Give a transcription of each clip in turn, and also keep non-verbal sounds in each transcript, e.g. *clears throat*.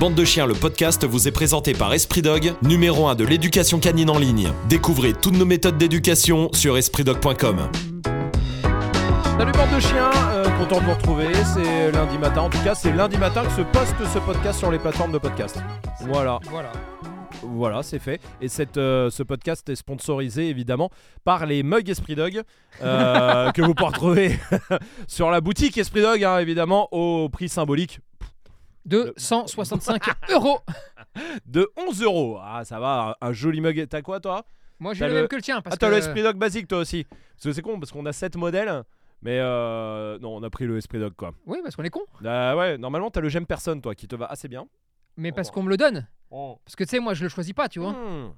Bande de chiens, le podcast vous est présenté par Esprit Dog, numéro 1 de l'éducation canine en ligne. Découvrez toutes nos méthodes d'éducation sur espritdog.com. Salut bande de chiens, euh, content de vous retrouver, c'est lundi matin, en tout cas c'est lundi matin que se poste ce podcast sur les plateformes de podcast. Voilà, Voilà. voilà, c'est fait. Et cette, euh, ce podcast est sponsorisé évidemment par les mugs Esprit Dog, euh, *laughs* que vous pouvez retrouver *laughs* sur la boutique Esprit Dog, hein, évidemment, au prix symbolique De 165 *laughs* euros. de 11 euros. Ah ça va, un, joli mug. T'as quoi toi? Moi, j'ai le même que le tien. Parce Ah t'as que... le Esprit Dog basique toi aussi Parce que c'est con, parce qu'on a 7 modèles, mais euh, non on a pris le Esprit Dog quoi. Oui, parce qu'on est con. Ah ouais, normalement t'as le j'aime personne toi qui te va assez bien. Mais parce Oh. qu'on me le donne. Parce que tu sais, moi, je le choisis pas, tu vois. Hmm.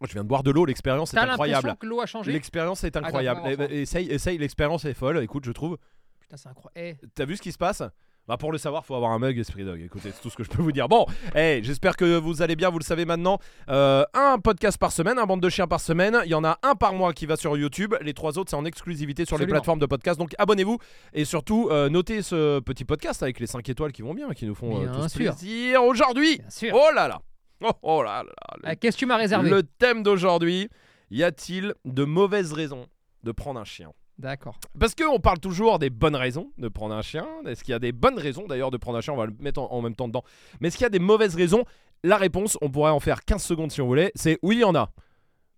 Moi, je viens de boire de l'eau, l'expérience est incroyable. que l'eau a changé L'expérience est incroyable. On va Eh, essaye, essaye, l'expérience est folle, écoute, je trouve. Putain, c'est incroyable. Eh, T'as vu ce qui se passe? Bah pour le savoir, faut avoir un mug Esprit Dog. Écoutez, c'est tout ce que je peux vous dire. Bon, hey, j'espère que vous allez bien. Vous le savez maintenant. Euh, un podcast par semaine, un bande de chiens par semaine. Il y en a un par mois qui va sur YouTube. Les trois autres, c'est en exclusivité sur les plateformes de podcast. Donc abonnez-vous et surtout euh, notez ce petit podcast avec les 5 étoiles qui vont bien, qui nous font euh, tous sûr. plaisir aujourd'hui. Oh là là. Oh, oh là là. le Ah, Qu'est-ce que tu m'as réservé? Le thème d'aujourd'hui, y a-t-il de mauvaises raisons de prendre un chien? D'accord. Parce qu'on parle toujours des bonnes raisons de prendre un chien. Est-ce qu'il y a des bonnes raisons d'ailleurs de prendre un chien? On va le mettre en, en même temps dedans. Mais est-ce qu'il y a des mauvaises raisons? La réponse, on pourrait en faire 15 secondes si on voulait, c'est oui, il y en a.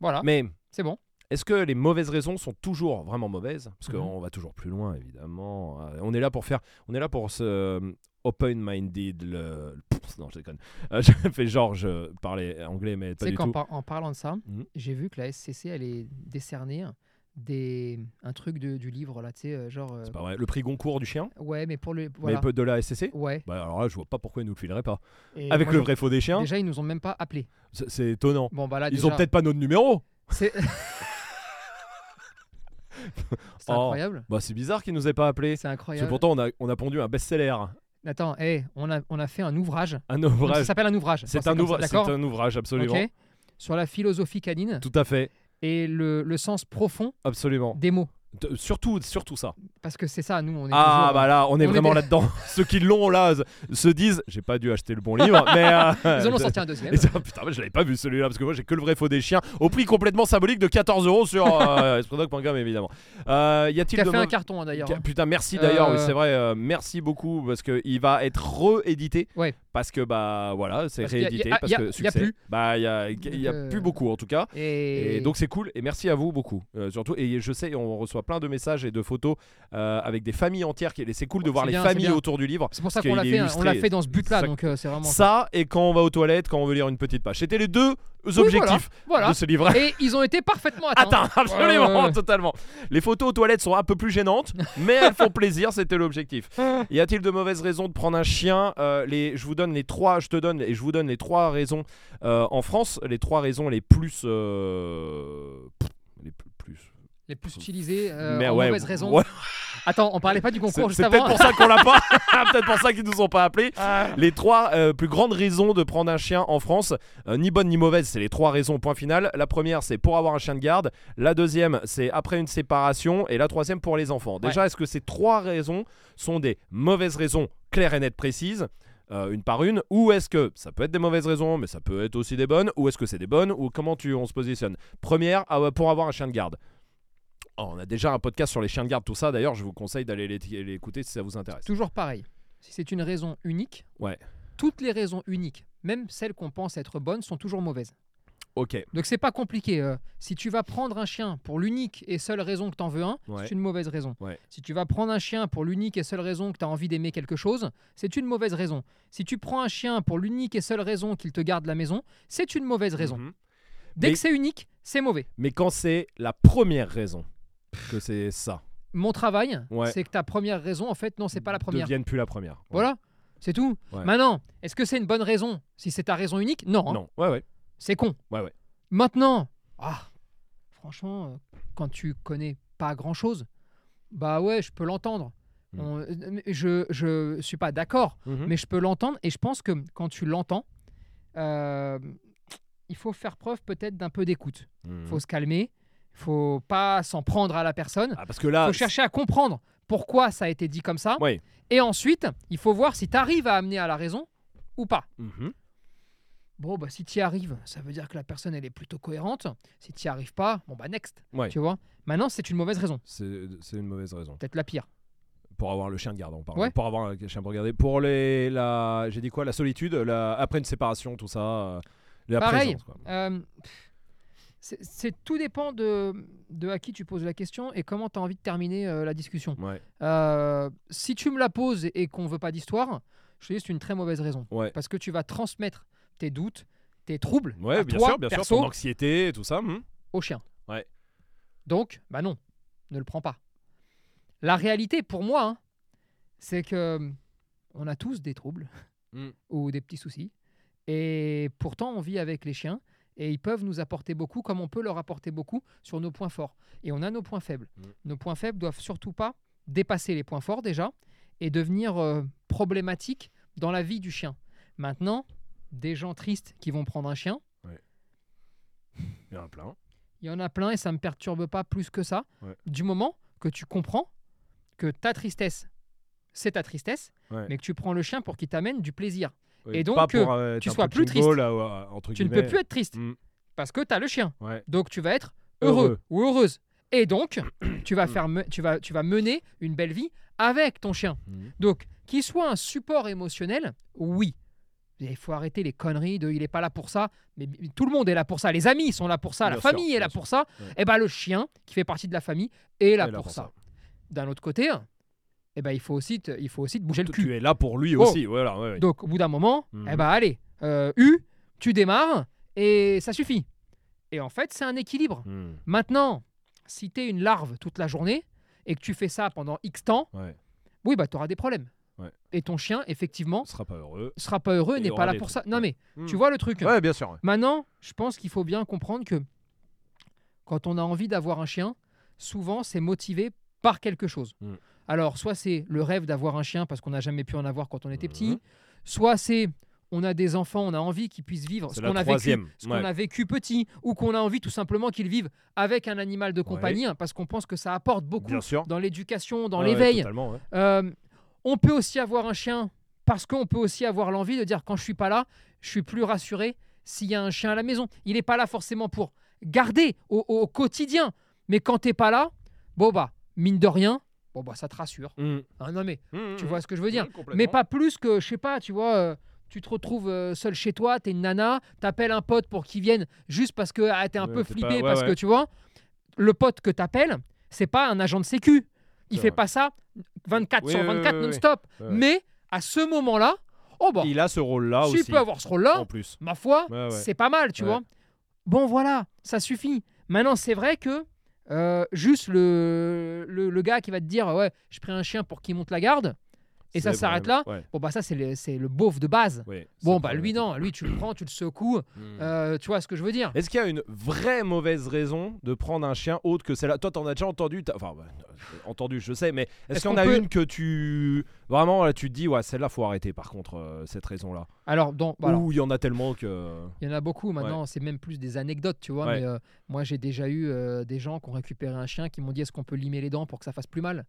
Voilà, Mais c'est bon. est-ce que les mauvaises raisons sont toujours vraiment mauvaises? Parce Mhm. qu'on va toujours plus loin, évidemment. Euh, On est là pour faire, on est là pour se euh, open-minded. Le... Pff, non, je déconne. Euh, *laughs* je fais genre, je parlais anglais, mais pas du qu'en tout. par- en parlant de ça, Mhm. j'ai vu que la SCC allait décerner des... un truc de- du livre, là, tu sais, euh, genre. euh, C'est pas vrai. Le prix Goncourt du chien Ouais, mais pour le. Voilà. Mais peu de la SCC Ouais. Bah alors là, je vois pas pourquoi ils nous le fileraient pas. Et Avec moi, le vrai faux des chiens, Déjà, ils nous ont même pas appelés. c'est étonnant. Bon, bah là, Ils déjà, ont peut-être pas notre numéro. C'est *laughs* *laughs* c'est Oh. incroyable. Bah c'est bizarre qu'ils nous aient pas appelés. C'est Parce que incroyable. pourtant on a, on a pondu un best-seller, Attends, hey, on, a, on a fait un ouvrage. un Donc, Ça ouvrage. s'appelle un ouvrage. C'est un, comme ouvra- ça, c'est D'accord un ouvrage, absolument. Sur la philosophie canine Tout à fait, et le, le sens profond absolument. des mots. Surtout, surtout ça. Parce que c'est ça, nous, on est Ah toujours, bah là, on est on vraiment là-dedans. *laughs* Ceux qui l'ont là se- se disent, j'ai pas dû acheter le bon livre, *laughs* mais euh, Ils en ont sorti un deuxième. Ça, putain, je l'avais pas vu celui-là parce que moi j'ai que le vrai faux des chiens au prix complètement symbolique de 14 euros sur euh, *laughs* évidemment. Euh, y a-t-il de fait un carton, hein, d'ailleurs. Hein. Putain, merci d'ailleurs, Euh, oui, c'est vrai, euh, merci beaucoup parce que il va être réédité. Ouais. Parce que bah voilà, c'est qu'il réédité y a- parce y a- que y a succès. plus. Bah il y a, y plus beaucoup en tout cas. Et, Et donc c'est cool et merci à vous beaucoup surtout et je sais on reçoit plein de messages et de photos euh, avec des familles entières qui c'est cool de voir les familles autour du livre c'est pour ça qu'on l'a fait. On l'a fait dans ce but-là, Ça- donc euh, c'est vraiment. ça. ça et quand on va aux toilettes quand on veut lire une petite page c'était les deux objectifs Voilà. de ce livre Et ils ont été parfaitement atteints. Attends, *laughs* absolument, Ouais, ouais, ouais. totalement. Les photos aux toilettes sont un peu plus gênantes, mais elles font plaisir, c'était l'objectif. *laughs* Y a-t-il de mauvaises raisons de prendre un chien Euh, les, Je vous donne les trois, je te donne et je vous donne les trois raisons en France, les trois raisons les plus. Les plus utilisés euh, mais en ouais, mauvaise raison. ouais, Attends, on parlait pas du concours juste c'est peut-être pour ça qu'on l'a *laughs* pas, *laughs* peut-être pour ça qu'ils nous ont pas appelés. Ah. Les trois euh, plus grandes raisons de prendre un chien en France, euh, ni bonne ni mauvaise, c'est les trois raisons, point final. La première, c'est pour avoir un chien de garde. La deuxième, c'est après une séparation. Et la troisième, pour les enfants. Déjà, est-ce que ces trois raisons sont des mauvaises raisons claires et nettes, précises euh, une par une, ou est-ce que ça peut être des mauvaises raisons, mais ça peut être aussi des bonnes, ou est-ce que c'est des bonnes, ou comment tu, on se positionne? Première, ah pour avoir un chien de garde. Oh, on a déjà un podcast sur les chiens de garde, tout ça. D'ailleurs, je vous conseille d'aller l'é- l'écouter si ça vous intéresse. Toujours pareil. Si c'est une raison unique, Ouais. toutes les raisons uniques, même celles qu'on pense être bonnes, sont toujours mauvaises. Ok. Donc c'est pas compliqué. euh, si tu vas prendre un chien pour l'unique et seule raison que tu en veux un, Ouais. c'est une mauvaise raison. Ouais. Si tu vas prendre un chien pour l'unique et seule raison que tu as envie d'aimer quelque chose, c'est une mauvaise raison. Si tu prends un chien pour l'unique et seule raison qu'il te garde la maison, c'est une mauvaise raison. Mhm. Dès Mais- que c'est unique, c'est mauvais. Mais quand c'est la première raison que c'est ça, Mon travail, Ouais. c'est que ta première raison, en fait, non, c'est pas la première. devienne plus la première. Ouais. Voilà, c'est tout. Ouais. Maintenant, est-ce que c'est une bonne raison si c'est ta raison unique? Non, hein. Non. Ouais, ouais. c'est con. Ouais, ouais. Maintenant, ah, franchement, euh, quand tu connais pas grand-chose, bah ouais, je peux l'entendre. Mm. On- euh, je je suis pas d'accord, Mhm. mais je peux l'entendre et je pense que quand tu l'entends, euh, il faut faire preuve peut-être d'un peu d'écoute. Il faut se calmer, faut pas s'en prendre à la personne. Ah, parce que là. Il faut chercher à comprendre pourquoi ça a été dit comme ça. Et ensuite, il faut voir si tu arrives à amener à la raison ou pas. Mhm. Bon, bah, si tu y arrives, ça veut dire que la personne, elle est plutôt cohérente. Si tu y arrives pas, bon, bah, next. Ouais. Tu vois? Maintenant, c'est une mauvaise raison. C'est une mauvaise raison. Peut-être la pire. Pour avoir le chien de garde, on parle. Ouais. Pour avoir un chien pour garder. Pour les, la, j'ai dit quoi? La solitude, la, après une séparation, tout ça. euh, la Pareil. présence, quoi. Euh, c'est- tout dépend de, de à qui tu poses la question et comment tu as envie de terminer euh, la discussion. Ouais. Euh, si tu me la poses et, et qu'on veut pas d'histoire, je te dis c'est une très mauvaise raison. Ouais. Parce que tu vas transmettre tes doutes, tes troubles Ouais, à bien toi, sûr, bien perso, sûr. Ton anxiété, tout ça. mhm. au chien. Ouais. Donc, bah non, ne le prends pas. La réalité pour moi, hein, c'est que hum, on a tous des troubles Mm. ou des petits soucis. Et pourtant, on vit avec les chiens et ils peuvent nous apporter beaucoup comme on peut leur apporter beaucoup sur nos points forts. Et on a nos points faibles. Mm. Nos points faibles doivent surtout pas dépasser les points forts déjà et devenir euh, problématiques dans la vie du chien. Maintenant, des gens tristes qui vont prendre un chien, Il y en a plein. il y en a plein et ça me perturbe pas plus que ça. Ouais. Du moment que tu comprends que ta tristesse, c'est ta tristesse, Ouais. mais que tu prends le chien pour qu'il t'amène du plaisir. Oui, Et donc, pour, euh, être tu sois plus triste. euh, entre Tu ne peux plus être triste Mm. parce que tu as le chien. Ouais. Donc tu vas être heureux, Heureux. ou heureuse. Et donc, *coughs* tu vas, Mm. faire tu, vas, tu vas mener une belle vie avec ton chien. Mhm. Donc, qu'il soit un support émotionnel, oui. Il faut arrêter les conneries de il n'est pas là pour ça. Mais tout le monde est là pour ça. Les amis sont là pour ça. la Bien sûr, famille est là bien sûr. pour ça. Ouais. Et ben le chien, qui fait partie de la famille, est là pour, pour ça. ça. D'un autre côté, eh ben, il, faut aussi te, il faut aussi te bouger le Tu cul. es là pour lui Oh. aussi. Voilà, ouais, ouais. Donc, au bout d'un moment, eh ben, allez, euh, U, tu démarres et ça suffit. Et en fait, c'est un équilibre. Mhm. Maintenant, si tu es une larve toute la journée et que tu fais ça pendant X temps, Ouais. oui, bah, tu auras des problèmes. Ouais. Et ton chien, effectivement, sera pas heureux. sera pas heureux, n'est pas là pour trucs, ça. Non, mais Mhm. tu vois le truc. Ouais, bien sûr. ouais. Maintenant, je pense qu'il faut bien comprendre que quand on a envie d'avoir un chien, souvent c'est motivé par quelque chose. Mm. Alors, soit c'est le rêve d'avoir un chien parce qu'on n'a jamais pu en avoir quand on était Mhm. petit, soit c'est on a des enfants, on a envie qu'ils puissent vivre ce qu'on a vécu, ce a vécu petit, ou qu'on a envie tout simplement qu'ils vivent avec un animal de compagnie, hein, parce qu'on pense que ça apporte beaucoup dans l'éducation, dans Ouais, l'éveil. Euh, on peut aussi avoir un chien parce qu'on peut aussi avoir l'envie de dire quand je suis pas là, je suis plus rassuré s'il y a un chien à la maison. Il n'est pas là forcément pour garder au, au quotidien, mais quand t'es pas là, bon bah mine de rien, bon bah ça te rassure. Mhm. Hein, non mais Mhm. tu vois ce que je veux dire. Mais pas plus que je sais pas, tu vois. euh, tu te retrouves euh, seul chez toi, t'es une nana, t'appelles un pote pour qu'il vienne juste parce que ah, t'es un Ouais, peu flippé pas- ouais, parce que tu vois, le pote que t'appelles, c'est pas un agent de sécu. Il fait vrai. pas ça 24 Oui, sur oui, 24 oui, oui. non-stop. Mais à ce moment-là, oh bah, Il a ce rôle-là aussi. peut avoir ce rôle-là, En plus. ma foi, c'est pas mal, tu vois. Bon, voilà, ça suffit. Maintenant, c'est vrai que euh, juste le, le, gars qui va te dire Ouais, j'ai pris un chien pour qu'il monte la garde, et ça s'arrête là. Ouais. bon, bah, ça, c'est le, le beauf de base. ouais, Bon, bah, lui, non, lui, tu le prends, tu le secoues, Mhm. euh, tu vois ce que je veux dire? Est-ce qu'il y a une vraie mauvaise raison de prendre un chien autre que celle-là? Toi, t'en as déjà entendu Enfin, bah, euh, entendu, je sais, mais est-ce Est-ce qu'il y en qu'on a peut- une que tu. Vraiment, là, tu te dis, ouais, celle-là, faut arrêter, par contre, euh, cette raison-là? Alors, dans, voilà, Ou il y en a tellement que. il y en a beaucoup maintenant, c'est même plus des anecdotes, tu vois. Mais euh, moi, j'ai déjà eu des gens qui ont récupéré un chien qui m'ont dit Est-ce qu'on peut limer les dents pour que ça fasse plus mal?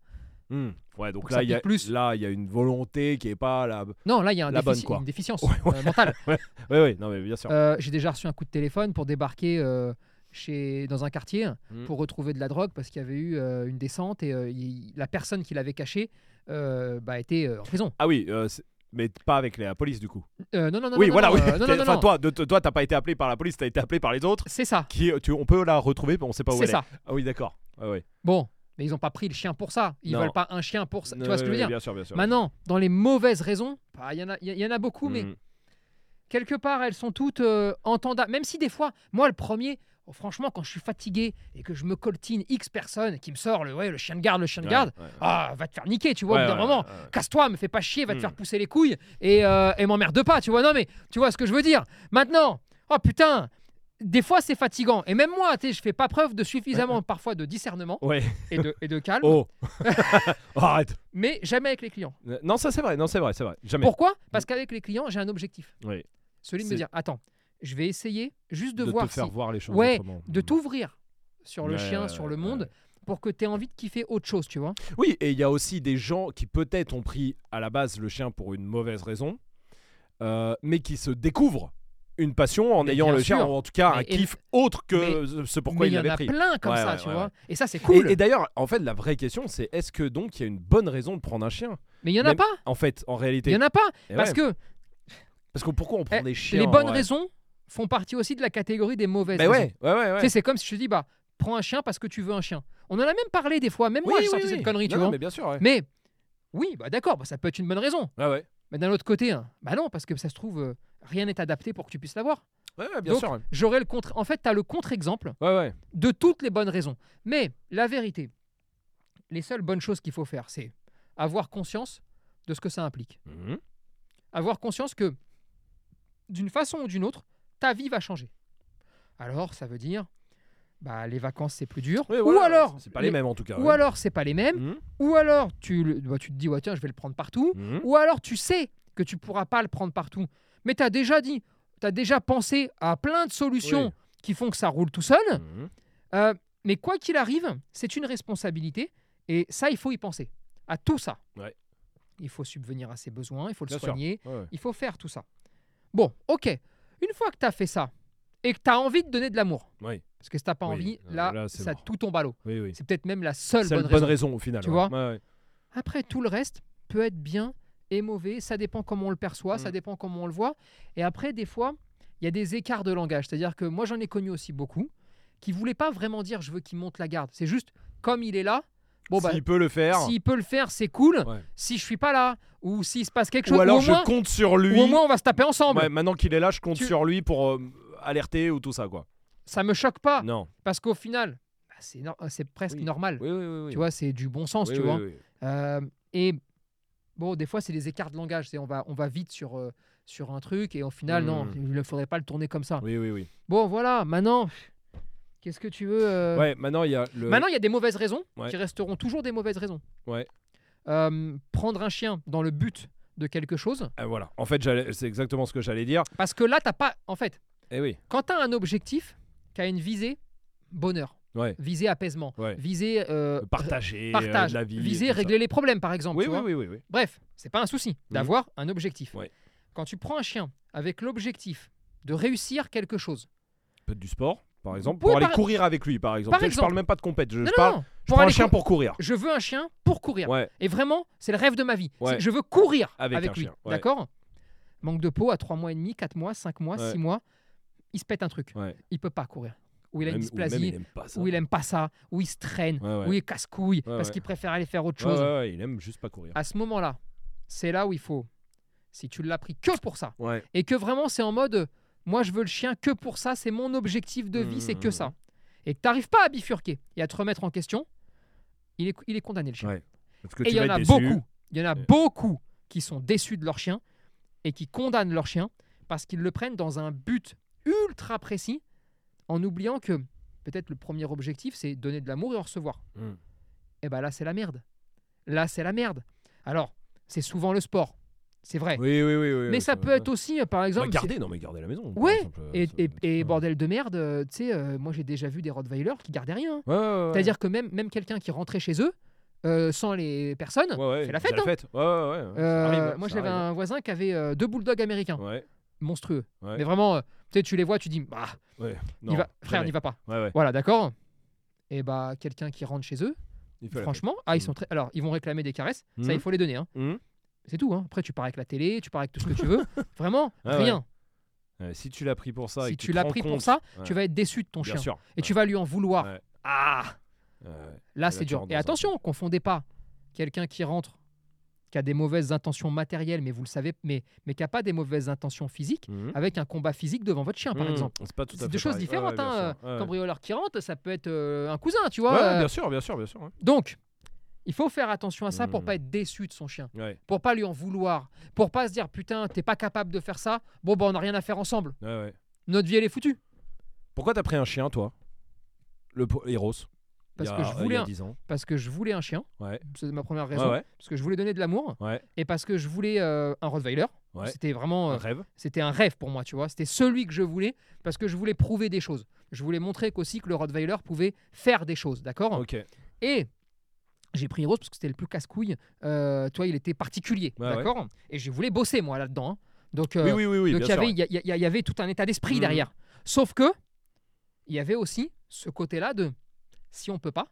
Hmm. Ouais, donc là, il y a, plus. là, il y a une volonté qui est pas là. Non, là, il y a un La bonne, défici- quoi. une déficience Ouais, ouais. euh, mentale. *laughs* Ouais, ouais, non, mais bien sûr. Euh, j'ai déjà reçu un coup de téléphone pour débarquer euh, chez, dans un quartier Mm. pour retrouver de la drogue parce qu'il y avait eu euh, une descente et il- la personne qui l'avait caché euh, bah, était en prison. Ah oui, mais pas avec la police, du coup. Euh, non, non, non. oui, non, voilà, non, oui. euh, non, non, non, enfin, non. toi, de, toi, t'as pas été appelé par la police, t'as été appelé par les autres. C'est ça. Qui, tu, on peut la retrouver, mais on sait pas où C'est elle ça. est. Ah oui, d'accord. Bon, mais ils n'ont pas pris le chien pour ça. Ils Non. veulent pas un chien pour ça. Tu vois ce que je veux dire Bien sûr, bien sûr. Maintenant, dans les mauvaises raisons, bah, il y, en a- il y, en a beaucoup, mais Hmm. quelque part, elles sont toutes euh, entendables. Même si des fois, moi, le premier, oh, franchement, quand je suis fatigué et que je me coltine X personnes qui me sort le, ouais, le chien de garde, le chien de Ouais, garde, ouais, ah, va te faire niquer, tu vois, au bout d'un moment. Casse-toi, me fais pas chier, va te Hmm. faire pousser les couilles et, euh, et m'emmerde pas, tu vois. Non, mais tu vois ce que je veux dire. Maintenant, oh putain, des fois c'est fatigant. Et même moi, je fais pas preuve de suffisamment parfois de discernement Ouais. et de, et de calme, Oh. *laughs* Oh, Arrête. mais jamais avec les clients. Euh, Non, ça c'est vrai. Non, c'est vrai, c'est vrai. Jamais. Pourquoi? Parce qu'avec les clients, j'ai un objectif. Oui. Celui de me dire, attends, je vais essayer juste de, de voir te faire si- voir les choses Ouais, autrement. de Hmm. t'ouvrir sur le chien, sur le monde, pour que tu aies envie de kiffer autre chose, tu vois. Oui, et il y a aussi des gens qui peut-être ont pris à la base le chien pour une mauvaise raison. euh, mais qui se découvre une passion en Mais ayant le chien, ou en tout cas un Mais- kiff autre que ce pourquoi mais il il y en l'avait a pris. plein comme Ouais, ça, ouais, tu ouais, vois. Et ça, c'est cool. Et, d'ailleurs, en fait, la vraie question, c'est est-ce que donc il y a une bonne raison de prendre un chien? Mais il y en a même- pas. En fait, en réalité. Il y en a pas. Et Parce que parce que pourquoi on prend eh, des chiens les bonnes raisons font partie aussi de la catégorie des mauvaises Bah raisons. ouais, ouais, ouais. C'est comme si je te dis, bah, prends un chien parce que tu veux un chien. On en a même parlé des fois. Même moi, j'ai oui, sorti oui. cette connerie, tu vois. mais bien sûr. Mais oui, bah d'accord, bah, ça peut être une bonne raison. Mais d'un autre côté, hein, bah non, parce que ça se trouve, euh, rien n'est adapté pour que tu puisses l'avoir. Ouais, ouais, bien Donc, sûr. J'aurais le contre. En fait, tu as le contre-exemple Ouais, de toutes les bonnes raisons. Mais la vérité, les seules bonnes choses qu'il faut faire, c'est avoir conscience de ce que ça implique. Mhm. Avoir conscience que, d'une façon ou d'une autre, ta vie va changer. Alors, ça veut dire, bah, les vacances, c'est plus dur. Ou alors, c'est pas les mêmes en tout cas. Ou ouais. alors, c'est pas les mêmes. Mhm. Ou alors, tu, le- bah, tu te dis, ouais, tiens, je vais le prendre partout. Mhm. Ou alors, tu sais que tu pourras pas le prendre partout. Mais tu as déjà dit, tu as déjà pensé à plein de solutions Oui. qui font que ça roule tout seul. Mhm. Euh, mais quoi qu'il arrive, c'est une responsabilité. Et ça, il faut y penser. À tout ça. Ouais. Il faut subvenir à ses besoins, il faut le Bien soigner, Ouais, ouais. il faut faire tout ça. Bon, ok. Une fois que tu as fait ça et que tu as envie de donner de l'amour, Oui, parce que si tu pas Oui, envie, là, ça mort. tout tombe à l'eau. oui. C'est peut-être même la seule bonne raison. raison au final. Tu vois. Après, tout le reste peut être bien et mauvais. Ça dépend comment on le perçoit, ça Mm. dépend comment on le voit. Et après, des fois, il y a des écarts de langage. C'est-à-dire que moi, j'en ai connu aussi beaucoup qui voulaient pas vraiment dire je veux qu'il monte la garde. C'est juste comme il est là. Bon, bah, S'il peut le faire. s'il peut le faire, c'est cool. Ouais. Si je suis pas là ou s'il se passe quelque chose, Ou alors je compte sur lui. ou au moins on va se taper ensemble. Ouais, maintenant qu'il est là, je compte Tu- sur lui pour euh, alerter ou tout ça quoi. Ça me choque pas Non. parce qu'au final, bah, c'est nor- c'est presque Oui. normal. Oui, oui. Tu vois, c'est du bon sens, tu vois. Euh, et bon, des fois, c'est des écarts de langage. c'est On va, on va vite sur, euh, sur un truc et au final, non, Mm. il ne faudrait pas le tourner comme ça. Oui, oui, oui. Bon, voilà, maintenant, qu'est-ce que tu veux euh, Ouais, maintenant il y a le. Maintenant, il y a des mauvaises raisons Ouais. qui resteront toujours des mauvaises raisons. Ouais. Euh, prendre un chien dans le but de quelque chose, Ah, voilà. En fait, c'est exactement ce que j'allais dire. parce que là, t'as pas. En fait, Eh oui. quand tu as un objectif qui a une visée bonheur, Ouais. visée apaisement, Ouais. visée euh, Partager euh, partage, la vie. ça. régler les problèmes, par exemple. Oui, tu oui, vois. oui, oui. Bref, c'est pas un souci d'avoir un objectif. Quand tu prends un chien avec l'objectif de réussir quelque chose, Peut-être du sport, par exemple, pour aller par- courir avec lui, par exemple. Par sais, Je parle exemple. même pas de compète. Je, non, je non, parle. non, Je pour prends un chien pour courir. je veux un chien pour courir. Et vraiment, c'est le rêve de ma vie. Je veux courir Avec lui. D'accord? Manque de peau à 3 mois et demi, 4 mois, 5 mois, Ouais. 6 mois, il se pète un truc. Ouais. Il peut pas courir. Ou il a Même- une dysplasie, il aime pas ça. ou il aime pas ça, ou il se traîne, Ouais, ouais. ou il casse-couille Ouais, parce ouais. qu'il préfère aller faire autre chose. ouais, ouais, il aime juste pas courir. À ce moment-là, c'est là où il faut, si tu l'as pris que pour ça, Ouais. et que vraiment c'est en mode moi je veux le chien que pour ça, c'est mon objectif de vie, c'est que Mmh. ça. Et que tu n'arrives pas à bifurquer et à te remettre en question, il est, il est condamné le chien. Ouais. Parce que et il y en a déçu. beaucoup, il y en a Ouais. beaucoup qui sont déçus de leur chien et qui condamnent leur chien parce qu'ils le prennent dans un but ultra précis en oubliant que peut-être le premier objectif c'est donner de l'amour et en recevoir. Mm. Et ben là c'est la merde. Là c'est la merde. Alors, c'est souvent le sport. C'est vrai. Oui, oui, oui. oui Mais ça peut être aussi, euh, par Bah, exemple, garder, non, mais garder la maison. Ouais, exemple, euh, et, bordel de merde, euh, tu sais, euh, moi j'ai déjà vu des Rottweilers qui gardaient rien. hein. Ouais, ouais, ouais. C'est-à-dire que même, même quelqu'un qui rentrait chez eux, euh, sans les personnes, Ouais, ouais, fait la c'est fête, hein. Arrive, moi j'avais un voisin qui avait deux bulldogs américains, Ouais, monstrueux. ouais. Mais vraiment, euh, tu tu les vois, tu dis, bah, ouais. il Non, va, frère, n'y va pas. Ouais. Voilà, d'accord Et bah, quelqu'un qui rentre chez eux, franchement, ah, ils Mm. sont très. Alors, ils vont réclamer des caresses, ça, il faut les donner. hein. Mhm. C'est tout. hein. Après, tu pars avec la télé, tu pars avec tout ce que tu veux. *laughs* Vraiment, Ah rien. Si tu l'as pris pour ça. et Si que tu l'as pris pour ça, tu vas être déçu de ton Bien chien. sûr. Et tu vas lui en vouloir. Ah. Là, c'est dur. Et attention, confondez pas quelqu'un qui rentre, qui a des mauvaises intentions matérielles, mais vous le savez, mais, mais qui n'a pas des mauvaises intentions physiques, Mhm. avec un combat physique devant votre chien, par Mhm. exemple. C'est pas tout à C'est fait deux choses pareil. différentes. Ouais, ouais, bien hein. Ouais. Cambrioleur qui rentre, ça peut être euh, un cousin, tu vois. Euh. bien sûr, bien sûr, bien sûr. Donc, il faut faire attention à ça pour Mhm. pas être déçu de son chien, pour pas lui en vouloir, pour pas se dire putain, t'es pas capable de faire ça. Bon, bah, on n'a rien à faire ensemble. Notre vie, elle est foutue. Pourquoi t'as pris un chien, toi? Le Heroes. Parce que je voulais un- 10 ans. Parce que je voulais un chien. Ouais. C'est ma première raison. ouais. Parce que je voulais donner de l'amour. Ouais. Et parce que je voulais euh, un Rottweiler. Ouais. C'était vraiment. euh, Un rêve. C'était un rêve pour moi, tu vois. C'était celui que je voulais parce que je voulais prouver des choses. Je voulais montrer qu'aussi que le Rottweiler pouvait faire des choses, d'accord? Et j'ai pris Rose parce que c'était le plus casse-couille. Euh, toi, il était particulier, d'accord? Et je voulais bosser, moi, là-dedans. hein. Donc, euh, Oui, oui, oui, oui. donc il y avait, il y, avait tout un état d'esprit Mhm. derrière. Sauf que il y avait aussi ce côté-là de si on peut pas,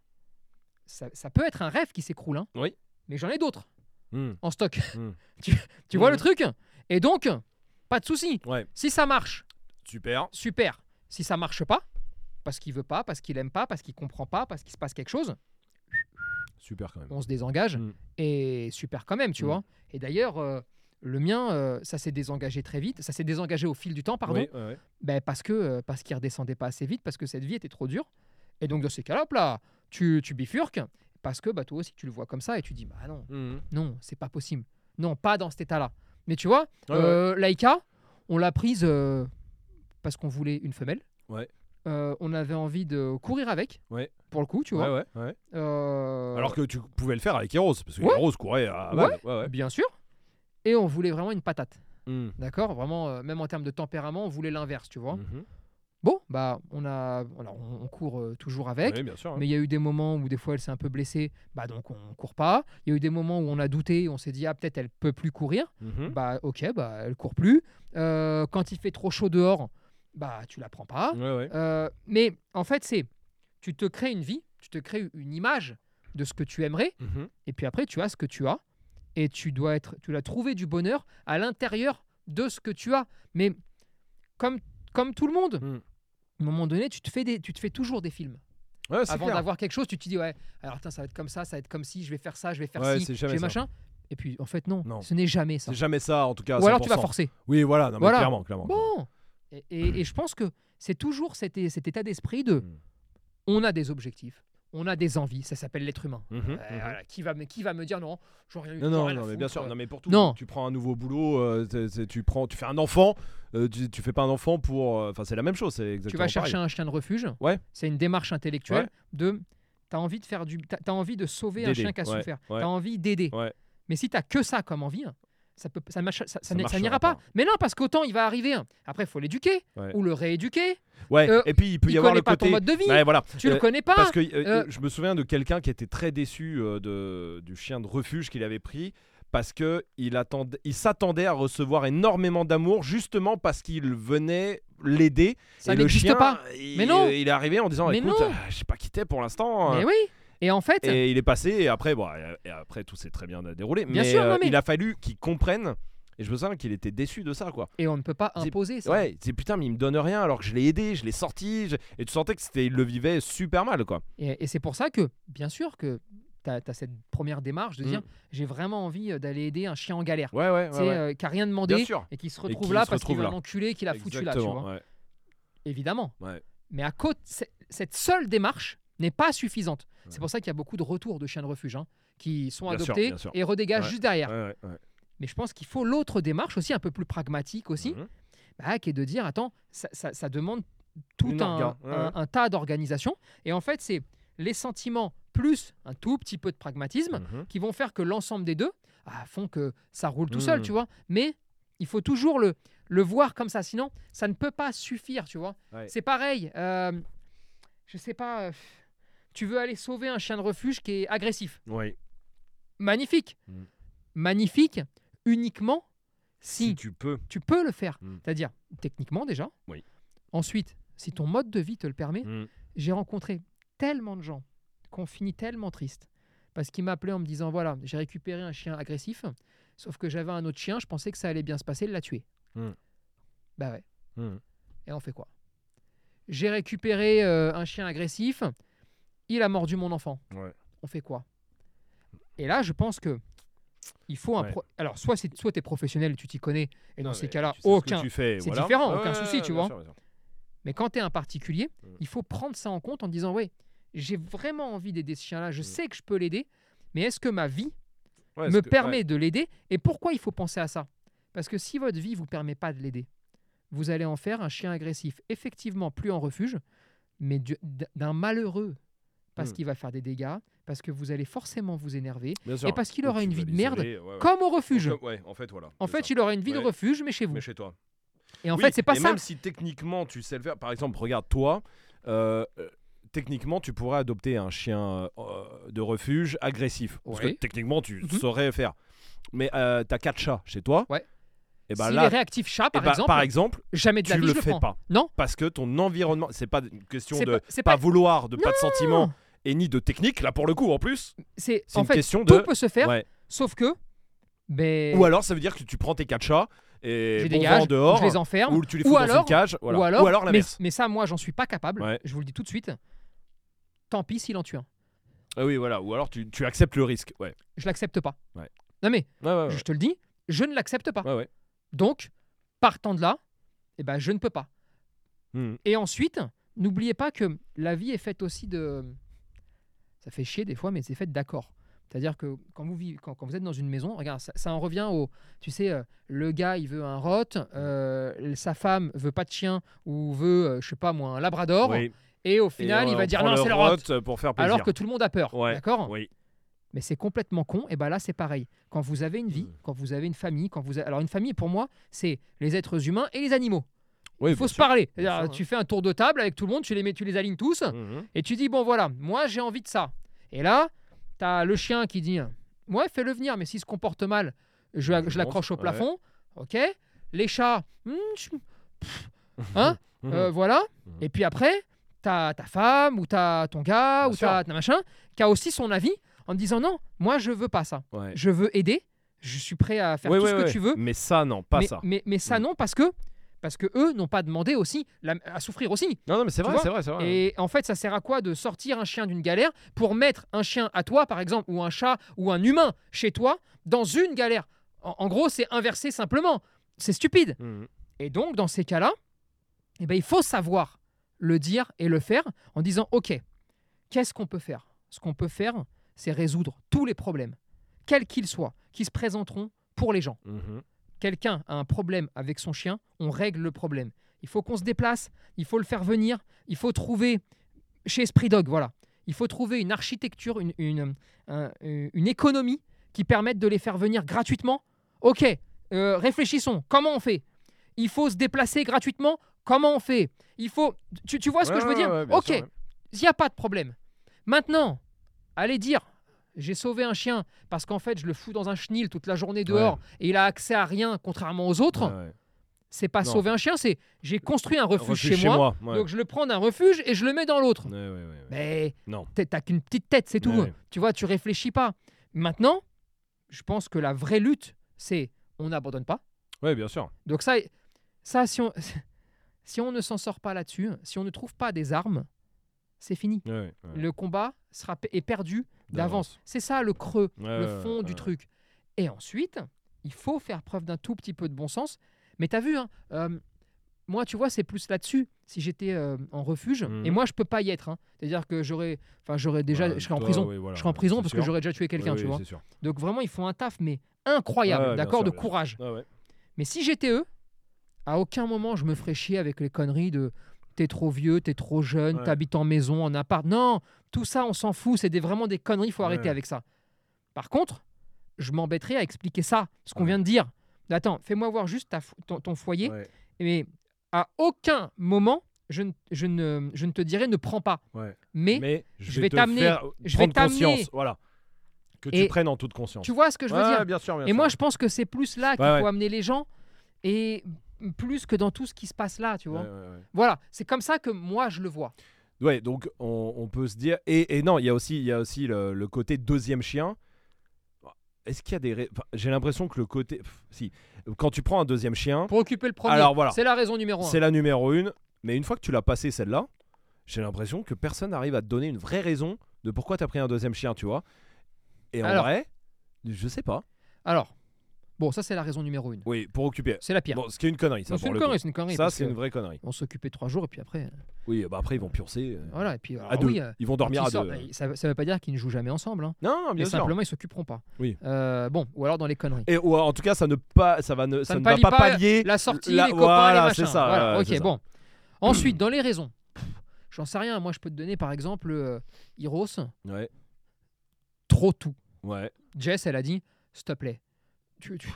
ça, ça peut être un rêve qui s'écroule. hein. Oui. Mais j'en ai d'autres. Hmm, en stock. hmm. *laughs* tu tu vois Mhm. le truc? Et donc, pas de souci. Ouais, Si ça marche, super. super. Si ça marche pas, parce qu'il veut pas, parce qu'il aime pas, parce qu'il comprend pas, parce qu'il se passe quelque chose, Super quand même. on se désengage et super quand même, tu vois. Et d'ailleurs, euh, le mien, euh, ça s'est désengagé très vite. Ça s'est désengagé au fil du temps, pardon. Oui, ouais, ouais. Ben, parce que euh, parce qu'il redescendait pas assez vite, parce que cette vie était trop dure. Et donc dans ces cas-là, là, tu, tu bifurques parce que bah, toi aussi tu le vois comme ça et tu dis bah non, Mhm. non, c'est pas possible. Non, pas dans cet état-là. Mais tu vois, Ouais, euh, Laïka, on l'a prise euh, parce qu'on voulait une femelle. Ouais. Euh, on avait envie de courir avec. Ouais. Pour le coup, tu vois. Ouais, ouais, ouais. Euh, Alors que tu pouvais le faire avec Eros, parce que. Eros courait à balle. Ouais, ouais. Bien sûr. Et on voulait vraiment une patate. Hmm. D'accord Vraiment, euh, même en termes de tempérament, on voulait l'inverse, tu vois. Mhm. Bon, bah, on a, alors, on, court euh, toujours avec. Oui, bien sûr. hein. Mais il y a eu des moments où des fois elle s'est un peu blessée, bah donc on court pas. Il y a eu des moments où on a douté, on s'est dit ah peut-être elle peut plus courir, Mhm. bah ok bah elle court plus. Euh, quand il fait trop chaud dehors, bah tu la prends pas. Ouais, ouais. Euh, mais en fait c'est, tu te crées une vie, tu te crées une image de ce que tu aimerais, Mhm. et puis après tu as ce que tu as, et tu dois être, tu dois trouver du bonheur à l'intérieur de ce que tu as. Mais comme comme tout le monde, Mm. À un moment donné tu te fais des, tu te fais toujours des films Ouais, avant d'avoir quelque chose, tu te dis ouais, alors ça va être comme ça, ça va être comme si, je vais faire ça, je vais faire Ouais, ci, je vais ça. machin. Et puis en fait non, Non. ce n'est jamais ça. C'est jamais ça, en tout cas. à Ou alors tu vas 100%. forcer. Oui, voilà, non, Voilà. clairement, clairement. Bon. Et, et- et je pense que c'est toujours cet, cet état d'esprit de, Mm. on a des objectifs, on a des envies, ça s'appelle l'être humain. Mhm, Euh, mhm. voilà, qui va me, qui va me dire non, j'en rien, Non, non, rien non, mais bien sûr. Non, mais pour tout. Non. Tu prends un nouveau boulot, euh, tu prends, tu fais un enfant. euh, tu, tu fais pas un enfant pour. Enfin, c'est la même chose. C'est exactement. Tu vas chercher pareil. un chien de refuge. Ouais. C'est une démarche intellectuelle Ouais. de, t'as envie de faire du, t'as t'as envie de sauver un chien qui a ouais, souffert. T'as envie d'aider. Mais si t'as que ça comme envie, hein, ça peut, ça, n'ira pas. pas. Mais non, parce qu'autant il va arriver. hein. Après, il faut l'éduquer Ouais. ou le rééduquer. Ouais. Euh, Et puis il peut y il avoir le pas côté. ton mode de vie. Ouais, voilà. Tu Euh, le connais pas. Parce que euh, Euh, je me souviens de quelqu'un qui était très déçu de, du chien de refuge qu'il avait pris parce que il attendait, il s'attendait à recevoir énormément d'amour justement parce qu'il venait l'aider. ça et le n'existe chien, pas. Il, Mais non. Il est arrivé en disant Mais écoute, je sais pas qui t'es pour l'instant. Mais euh, oui. Et en fait, Et il est passé et après, bon, et- après tout s'est très bien déroulé. Bien mais, sûr, non, euh, mais- il a fallu qu'il comprenne. Et je me souviens qu'il était déçu de ça, quoi. et on ne peut pas imposer ça. Ouais, c'est putain, mais il me donne rien alors que je l'ai aidé, je l'ai sorti. je- Et tu sentais que c'était, il le vivait super mal, quoi. Et, et c'est pour ça que, bien sûr, que tu as, cette première démarche de dire Mm. j'ai vraiment envie euh, d'aller aider un chien en galère. Ouais, ouais, ouais. euh, qui a rien demandé et qui se retrouve là parce qu'il veut un enculé qui l'a foutu là, tu vois. Évidemment. Mais à côté, cette seule démarche n'est pas suffisante. Ouais. C'est pour ça qu'il y a beaucoup de retours de chiens de refuge hein, qui sont Bien adoptés sûr. et redégagent Ouais. juste derrière. Ouais. Mais je pense qu'il faut l'autre démarche aussi, un peu plus pragmatique aussi, Mhm. bah, qui est de dire attends, ça, ça- ça demande tout un, tas d'organisation. Et en fait, c'est les sentiments plus un tout petit peu de pragmatisme Mhm. qui vont faire que l'ensemble des deux ah, font que ça roule tout seul, Mhm. tu vois. Mais il faut toujours le, le voir comme ça, sinon ça ne peut pas suffire, tu vois. C'est pareil, euh, je sais pas, euh, tu veux aller sauver un chien de refuge qui est agressif. Ouais. Magnifique. Mhm. Magnifique uniquement Si, si tu peux. tu peux le faire. Mhm. C'est-à-dire, techniquement déjà. Oui. Ensuite, si ton mode de vie te le permet, Mhm. j'ai rencontré tellement de gens qui ont fini tellement triste parce qu'ils m'appelaient en me disant voilà, j'ai récupéré un chien agressif, sauf que j'avais un autre chien, je pensais que ça allait bien se passer, il l'a tué. Bah ouais. Et on fait quoi? J'ai récupéré euh, un chien agressif, il a mordu mon enfant. Ouais. On fait quoi? Et là, je pense que il faut un Ouais. pro- alors soit c'est soit tu es professionnel, tu t'y connais et dans ces cas-là tu sais aucun c'est voilà. différent, aucun souci, tu vois. sûr, bien sûr. Mais quand tu es un particulier, Mm. il faut prendre ça en compte en disant ouais, j'ai vraiment envie d'aider ce chien-là, je Mm. sais que je peux l'aider, mais est-ce que ma vie me que- permet de l'aider Et pourquoi il faut penser à ça? Parce que si votre vie vous permet pas de l'aider, vous allez en faire un chien agressif, effectivement plus en refuge, mais du- d'un malheureux, parce Mm. qu'il va faire des dégâts, parce que vous allez forcément vous énerver, et parce qu'il aura une vie de merde, l'isoler, ouais, ouais. comme au refuge. Donc, Ouais, en fait, voilà. En fait, il aura une vie de refuge, mais chez vous. Mais chez toi. Et en Oui, fait, c'est pas et ça. Même si techniquement tu sais le faire, par exemple, regarde toi, euh, euh, techniquement tu pourrais adopter un chien euh, de refuge agressif. Parce que techniquement tu Mhm. saurais faire. Mais euh, t'as quatre chats chez toi. Ouais. Et bah S'il là, est réactif chat, par bah, exemple, par exemple, jamais de la tu vie le je fais pas. Non. Parce que ton environnement, c'est pas une question de pas- pas, pas- vouloir, de pas de sentiments et ni de technique, là pour le coup en plus. C'est en une fait question tout de- peut se faire, Ouais. sauf que ben, Ou alors ça veut dire que tu prends tes quatre chats et je dégage, vent dehors, je les enferme. ou tu les Ou fous dans alors- une cage, voilà. Ou alors, mais, l'inverse. mais ça, moi, j'en suis pas capable. Ouais. Je vous le dis tout de suite. Tant pis s'il en tue un. Ah oui, voilà. Ou alors tu, tu acceptes le risque. Ouais. Je l'accepte pas. Ouais. Non mais, Ouais, je te le dis, je ne l'accepte pas. Donc, partant de là, eh ben, je ne peux pas. Mhm. Et ensuite, n'oubliez pas que la vie est faite aussi de. Ça fait chier des fois, mais c'est fait d'accord. C'est-à-dire que quand vous, vivez, quand, quand vous êtes dans une maison, regarde, ça, ça en revient au. Tu sais, euh, le gars, il veut un rot, euh, sa femme veut pas de chien ou veut, euh, je sais pas moi, un labrador. Oui. Et au final, il va dire non, c'est le rot. pour faire plaisir. Alors que tout le monde a peur. Ouais. D'accord Oui. mais c'est complètement con. Et ben là, c'est pareil. Quand vous avez une vie, Mm. quand vous avez une famille, quand vous a- alors une famille pour moi, c'est les êtres humains et les animaux. Oui, Il faut se sûr. parler. Sûr, Tu fais un tour de table avec tout le monde, tu les mets, tu les alignes tous, Mhm. et tu dis bon voilà, moi j'ai envie de ça. Et là, tu as le chien qui dit ouais, fais-le venir, mais s'il se comporte mal, je, Je je l'accroche au plafond. Ok. Les chats, hmm, je- pff, hein, *laughs* euh, voilà. Mhm. Et puis après, t'as ta femme ou t'as ton gars Bien ou t'as machin qui a aussi son avis en disant non, moi je veux pas ça. Ouais. Je veux aider. Je suis prêt à faire Ouais, tout ce que tu veux. Mais ça, non, pas mais, ça. Mais, mais ça Mm. non parce que parce que eux n'ont pas demandé aussi la- à souffrir aussi. Non, non, mais c'est vrai, c'est vrai, c'est vrai. Et en fait, ça sert à quoi de sortir un chien d'une galère pour mettre un chien à toi, par exemple, ou un chat ou un humain chez toi dans une galère? En, en gros, c'est inversé simplement. C'est stupide. Mhm. Et donc, dans ces cas-là, eh ben, il faut savoir le dire et le faire en disant Ok, qu'est-ce qu'on peut faire? Ce qu'on peut faire, c'est résoudre tous les problèmes, quels qu'ils soient, qui se présenteront pour les gens. Mhm. Quelqu'un a un problème avec son chien, on règle le problème. Il faut qu'on se déplace, il faut le faire venir, il faut trouver, chez Esprit Dog, voilà, il faut trouver une architecture, une, une, un- une économie qui permette de les faire venir gratuitement. Ok, euh, réfléchissons, comment on fait? Il faut se déplacer gratuitement, comment on fait? Il faut... Tu, tu vois ce que je veux dire? ouais, Ok, il n'y a pas de problème. Maintenant, allez dire, j'ai sauvé un chien parce qu'en fait, je le fous dans un chenil toute la journée dehors et il a accès à rien, contrairement aux autres. Ouais, ouais. C'est pas Non. sauver un chien, c'est j'ai construit un refuge, Refuge chez, moi, donc je le prends d'un refuge et je le mets dans l'autre. Mais Non. t'as qu'une petite tête, c'est tout. Tu vois, tu réfléchis pas. Maintenant, je pense que la vraie lutte, c'est on n'abandonne pas. Ouais, bien sûr. Donc ça, ça si on, *laughs* si on ne s'en sort pas là-dessus, si on ne trouve pas des armes, c'est fini. Le combat sera est perdu d'avance. C'est ça le creux, Ouais, le fond ouais, du ouais. truc. Et ensuite, il faut faire preuve d'un tout petit peu de bon sens. Mais tu as vu, hein, euh, moi, tu vois, c'est plus là-dessus. Si j'étais euh, en refuge, Mhm. et moi, je peux pas y être. hein. C'est-à-dire que j'aurais, enfin, j'aurais déjà, Ouais, je serais en prison. oui, voilà, je serais en prison parce que j'aurais déjà tué quelqu'un, tu oui, vois. Donc vraiment, ils font un taf, mais incroyable, d'accord, de courage. Mais si j'étais eux, à aucun moment je me ferais chier avec les conneries de t'es trop vieux, t'es trop jeune, Ouais. t'habites en maison, en appart. Non, tout ça on s'en fout, c'est des- vraiment des conneries, il faut arrêter Ouais. avec ça. Par contre, je m'embêterais à expliquer ça, ce qu'on Ouais. vient de dire. Attends, fais-moi voir juste ta ton, ton foyer, mais à aucun moment je ne, je ne, je ne te dirais ne prends pas. Mais, Mais je vais t'amener- je vais t'amener- conscience, voilà. Que tu Et prennes en toute conscience. tu vois ce que je veux Ouais, dire? bien sûr, bien Et sûr. moi je pense que c'est plus là qu'il Ouais, faut ouais. amener les gens, et plus que dans tout ce qui se passe là, tu vois. Ouais, ouais, ouais. Voilà, c'est comme ça que moi je le vois. Ouais, donc on, on peut se dire. Et, et non, il y a aussi, y a aussi le, le côté deuxième chien. Est-ce qu'il y a des. ré- enfin, J'ai l'impression que le côté. pff, si. Quand tu prends un deuxième chien, Pour occuper le premier, Alors, voilà. c'est la raison numéro un. c'est la numéro une. Mais une fois que tu l'as passé celle-là, j'ai l'impression que personne n'arrive à te donner une vraie raison de pourquoi tu as pris un deuxième chien, tu vois. Et en Alors. vrai, je sais pas. Alors, bon, ça c'est la raison numéro une. Oui, pour occuper. C'est la pire. Bon, ce qui est une connerie, ça. C'est une connerie, coup. c'est une connerie. Ça, c'est une vraie connerie. On s'occupait trois jours et puis après, euh, Oui, bah après, ils vont pioncer. euh, voilà. Et puis, à alors deux. oui, euh, ils vont dormir à sortent, deux. bah, ça, ça veut pas dire qu'ils ne jouent jamais ensemble. Hein. Non, non, Mais bien sûr. simplement, ils s'occuperont pas. Oui. Euh, bon, ou alors dans les conneries. Et ou en tout cas, ça ne pas, ça va ne, ça Ça ne ne va pas pallier La sortie, la- les copains, voilà, les machins. c'est ça, Voilà, ok, bon. Ensuite, dans les raisons, j'en sais rien. Moi, je peux te donner par exemple euh, Hiros, Ouais, trop tout. ouais. Jess, elle a dit, s'il te plaît, tu, tu-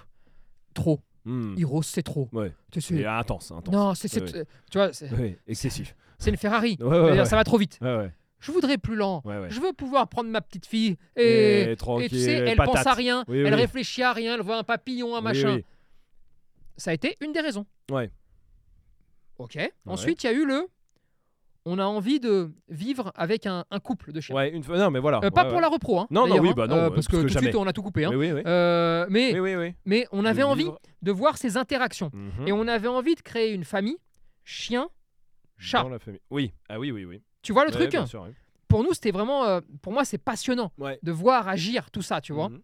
trop. Hmm. Hiros, c'est trop. Ouais. C'est intense, intense. non, c'est, Ouais, tu vois, c'est, excessif. c'est une Ferrari. Ça va trop vite. Je voudrais plus lent. Je veux pouvoir prendre ma petite fille et, Et tranquille, et tu sais, elle patate. pense à rien, Oui, elle oui. réfléchit à rien, elle voit un papillon, un Oui, machin. Ça a été une des raisons. Ouais. Ok. Ensuite, il y a eu le. On a envie de vivre avec un, un couple de chiens. Ouais, une. Non, mais voilà. Euh, pas ouais, pour ouais. la repro. Hein, Non, non, oui, hein, bah non, euh, parce que que tout de suite, on a tout coupé. hein. Oui, oui, oui. Euh, mais, Oui, oui, oui. mais on avait De envie vivre. de voir ces interactions. Mhm. Et on avait envie de créer une famille chien, chat. Dans la famille. Oui, ah oui, oui, oui. Tu vois le truc bien sûr, ouais. Pour nous, c'était vraiment. pour moi, c'est passionnant de voir agir tout ça, tu vois. Mhm.